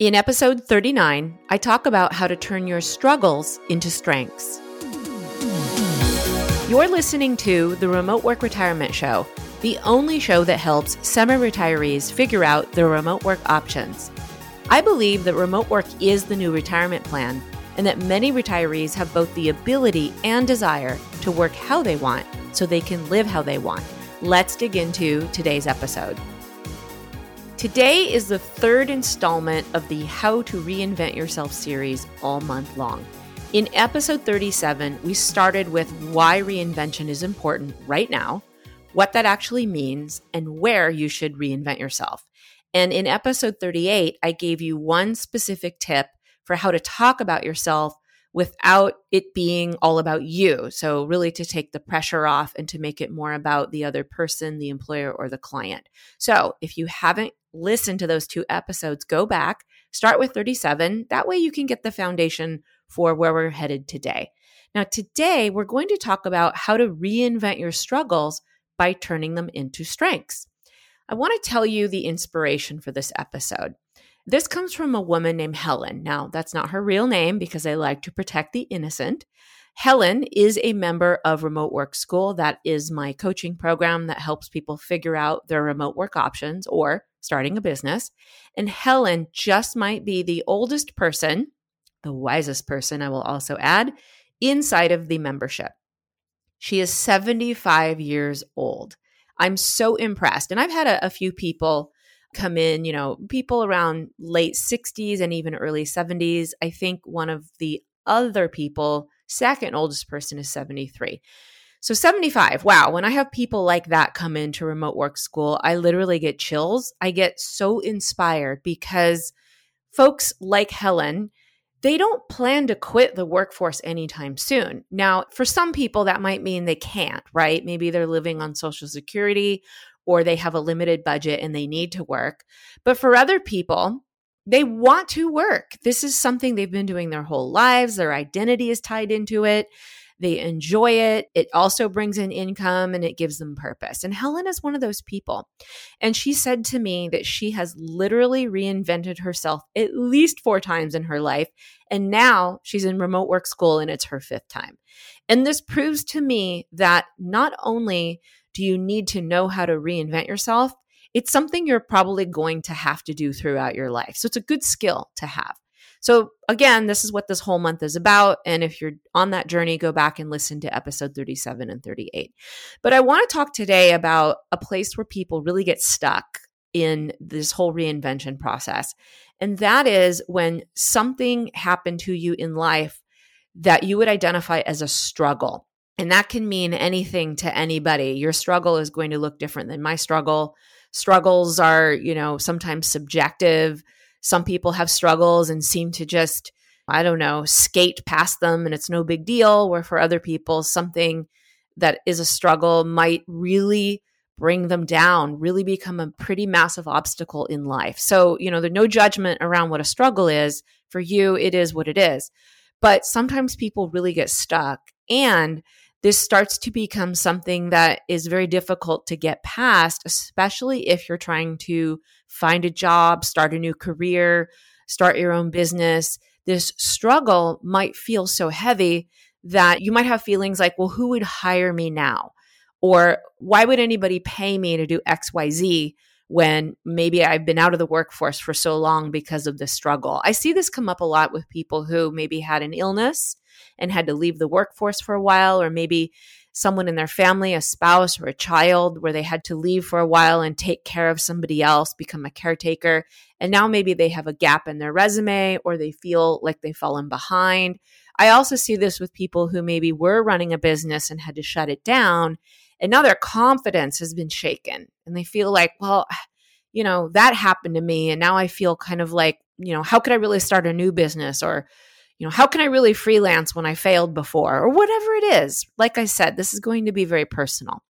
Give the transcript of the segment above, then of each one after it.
In episode 39, I talk about how to turn your struggles into strengths. You're listening to the Remote Work Retirement Show, the only show that helps semi retirees figure out their remote work options. I believe that remote work is the new retirement plan and that many retirees have both the ability and desire to work how they want so they can live how they want. Let's dig into today's episode. Today is the third installment of the How to Reinvent Yourself series all month long. In episode 37, we started with why reinvention is important right now, what that actually means, and where you should reinvent yourself. And in episode 38, I gave you one specific tip for how to talk about yourself without it being all about you. So, really, to take the pressure off and to make it more about the other person, the employer, or the client. So, if you haven't listened to those two episodes, go back, start with 37. That way, you can get the foundation for where we're headed today. Now, today, we're going to talk about how to reinvent your struggles by turning them into strengths. I want to tell you the inspiration for this episode. This comes from a woman named Helen. Now, that's not her real name because I like to protect the innocent. Helen is a member of Remote Work School. That is my coaching program that helps people figure out their remote work options or starting a business. And Helen just might be the oldest person, the wisest person, I will also add, inside of the membership. She is 75 years old. I'm so impressed. And I've had a, a few people come in, you know, people around late 60s and even early 70s. I think one of the other people, second oldest person, is 73. So 75. Wow. When I have people like that come into remote work school, I literally get chills. I get so inspired because folks like Helen, they don't plan to quit the workforce anytime soon. Now, for some people, that might mean they can't, right? Maybe they're living on Social Security or they have a limited budget and they need to work. But for other people, they want to work. This is something they've been doing their whole lives. Their identity is tied into it. They enjoy it. It also brings in income and it gives them purpose. And Helen is one of those people. And she said to me that she has literally reinvented herself at least four times in her life. And now she's in remote work school and it's her fifth time. And this proves to me that not only do you need to know how to reinvent yourself, it's something you're probably going to have to do throughout your life. So it's a good skill to have. So, again, this is what this whole month is about. And if you're on that journey, go back and listen to episode 37 and 38. But I want to talk today about a place where people really get stuck in this whole reinvention process. And that is when something happened to you in life that you would identify as a struggle. And that can mean anything to anybody. Your struggle is going to look different than my struggle. Struggles are, you know, sometimes subjective some people have struggles and seem to just, I don't know, skate past them and it's no big deal. Where for other people, something that is a struggle might really bring them down, really become a pretty massive obstacle in life. So, you know, there's no judgment around what a struggle is. For you, it is what it is. But sometimes people really get stuck. And this starts to become something that is very difficult to get past, especially if you're trying to find a job, start a new career, start your own business. This struggle might feel so heavy that you might have feelings like, well, who would hire me now? Or why would anybody pay me to do XYZ when maybe I've been out of the workforce for so long because of this struggle? I see this come up a lot with people who maybe had an illness and had to leave the workforce for a while, or maybe someone in their family, a spouse or a child, where they had to leave for a while and take care of somebody else, become a caretaker. And now maybe they have a gap in their resume or they feel like they've fallen behind. I also see this with people who maybe were running a business and had to shut it down. And now their confidence has been shaken and they feel like, well, you know, that happened to me. And now I feel kind of like, you know, how could I really start a new business or, you know, how can I really freelance when I failed before or whatever it is. Like I said, this is going to be very personal.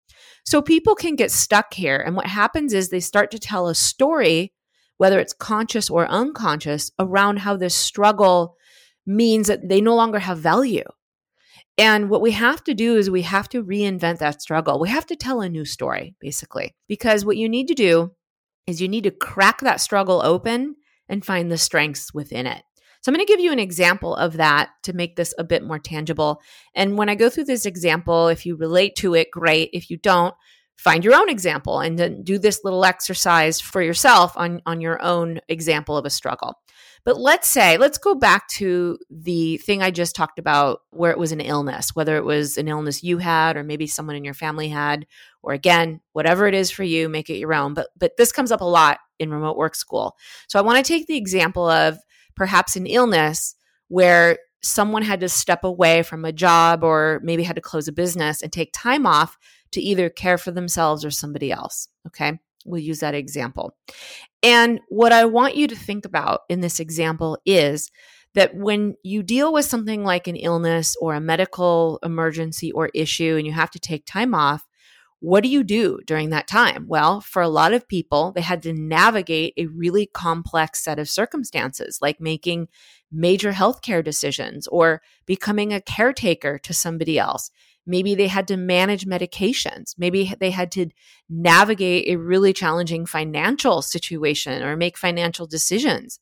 So people can get stuck here. And what happens is they start to tell a story, whether it's conscious or unconscious, around how this struggle means that they no longer have value. And what we have to do is we have to reinvent that struggle. We have to tell a new story, basically, because what you need to do is you need to crack that struggle open and find the strengths within it. So I'm going to give you an example of that to make this a bit more tangible. And when I go through this example, if you relate to it, great. If you don't, find your own example and then do this little exercise for yourself on, on your own example of a struggle. But let's say, let's go back to the thing I just talked about where it was an illness, whether it was an illness you had or maybe someone in your family had, or again, whatever it is for you, make it your own. But but this comes up a lot in remote work school. So I want to take the example of perhaps an illness where someone had to step away from a job or maybe had to close a business and take time off to either care for themselves or somebody else. Okay. We'll use that example. And what I want you to think about in this example is that when you deal with something like an illness or a medical emergency or issue and you have to take time off, what do you do during that time? Well, for a lot of people, they had to navigate a really complex set of circumstances, like making major healthcare decisions or becoming a caretaker to somebody else. Maybe they had to manage medications. Maybe they had to navigate a really challenging financial situation or make financial decisions.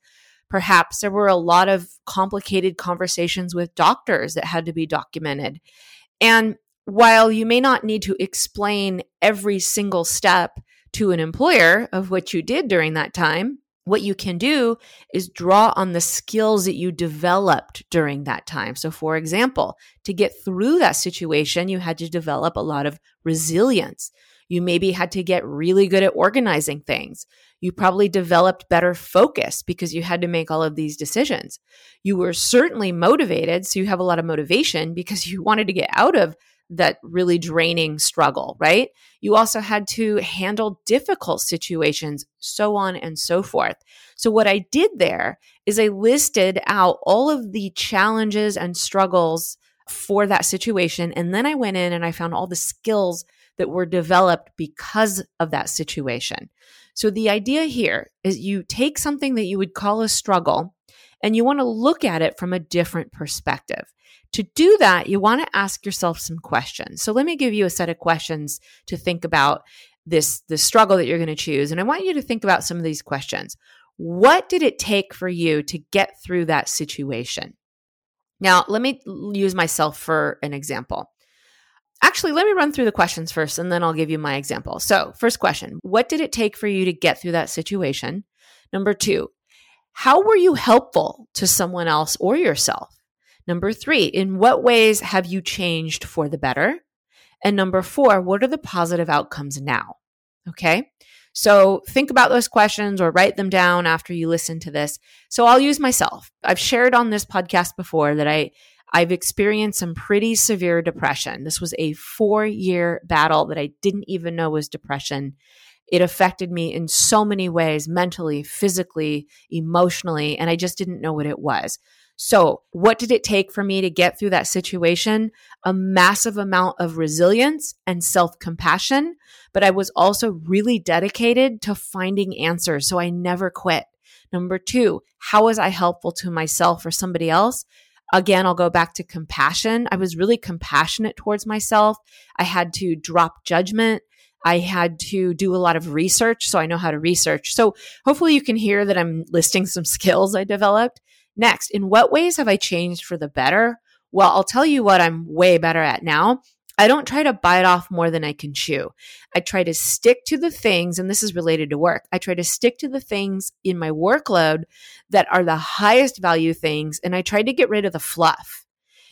Perhaps there were a lot of complicated conversations with doctors that had to be documented. And while you may not need to explain every single step to an employer of what you did during that time, what you can do is draw on the skills that you developed during that time. So, for example, to get through that situation, you had to develop a lot of resilience. You maybe had to get really good at organizing things. You probably developed better focus because you had to make all of these decisions. You were certainly motivated. So, you have a lot of motivation because you wanted to get out of that really draining struggle, right? You also had to handle difficult situations, so on and so forth. So, what I did there is I listed out all of the challenges and struggles for that situation. And then I went in and I found all the skills that were developed because of that situation. So, the idea here is you take something that you would call a struggle and you want to look at it from a different perspective. To do that, you want to ask yourself some questions. So let me give you a set of questions to think about this the struggle that you're going to choose and I want you to think about some of these questions. What did it take for you to get through that situation? Now, let me use myself for an example. Actually, let me run through the questions first and then I'll give you my example. So, first question What did it take for you to get through that situation? Number two, how were you helpful to someone else or yourself? Number three, in what ways have you changed for the better? And number four, what are the positive outcomes now? Okay. So think about those questions or write them down after you listen to this. So I'll use myself. I've shared on this podcast before that I I've experienced some pretty severe depression. This was a 4-year battle that I didn't even know was depression. It affected me in so many ways, mentally, physically, emotionally, and I just didn't know what it was. So, what did it take for me to get through that situation? A massive amount of resilience and self compassion, but I was also really dedicated to finding answers. So, I never quit. Number two, how was I helpful to myself or somebody else? Again, I'll go back to compassion. I was really compassionate towards myself. I had to drop judgment. I had to do a lot of research, so I know how to research. So hopefully you can hear that I'm listing some skills I developed. Next, in what ways have I changed for the better? Well, I'll tell you what I'm way better at now. I don't try to bite off more than I can chew. I try to stick to the things, and this is related to work. I try to stick to the things in my workload that are the highest value things, and I try to get rid of the fluff.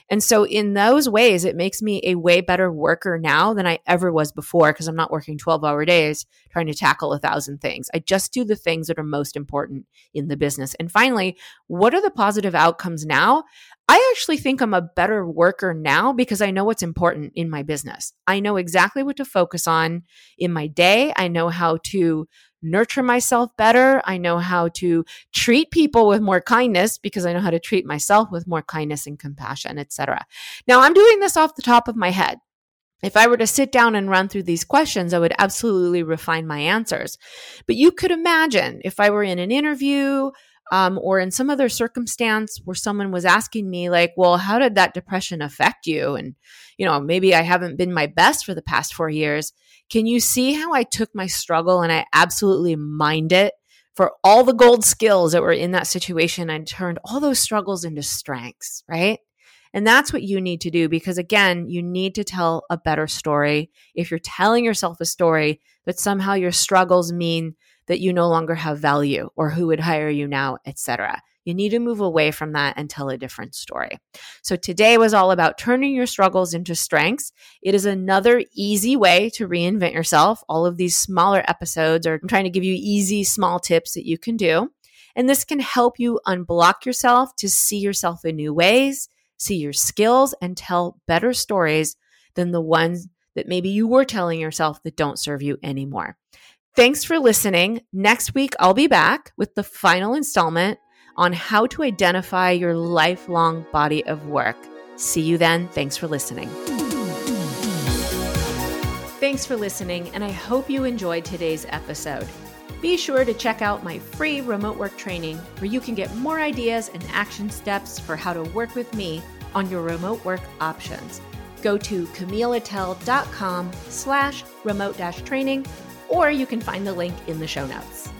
And so, in those ways, it makes me a way better worker now than I ever was before because I'm not working 12 hour days trying to tackle a thousand things. I just do the things that are most important in the business. And finally, what are the positive outcomes now? I actually think I'm a better worker now because I know what's important in my business. I know exactly what to focus on in my day. I know how to nurture myself better. I know how to treat people with more kindness because I know how to treat myself with more kindness and compassion, etc. Now, I'm doing this off the top of my head. If I were to sit down and run through these questions, I would absolutely refine my answers. But you could imagine if I were in an interview um, or in some other circumstance where someone was asking me, like, well, how did that depression affect you? And, you know, maybe I haven't been my best for the past four years. Can you see how I took my struggle and I absolutely mined it for all the gold skills that were in that situation and turned all those struggles into strengths, right? And that's what you need to do because, again, you need to tell a better story. If you're telling yourself a story that somehow your struggles mean that you no longer have value or who would hire you now, etc. You need to move away from that and tell a different story. So today was all about turning your struggles into strengths. It is another easy way to reinvent yourself. All of these smaller episodes are trying to give you easy small tips that you can do. And this can help you unblock yourself to see yourself in new ways, see your skills and tell better stories than the ones that maybe you were telling yourself that don't serve you anymore. Thanks for listening. Next week, I'll be back with the final installment on how to identify your lifelong body of work. See you then. Thanks for listening. Thanks for listening, and I hope you enjoyed today's episode. Be sure to check out my free remote work training where you can get more ideas and action steps for how to work with me on your remote work options. Go to camilleattell.com slash remote dash training, or you can find the link in the show notes.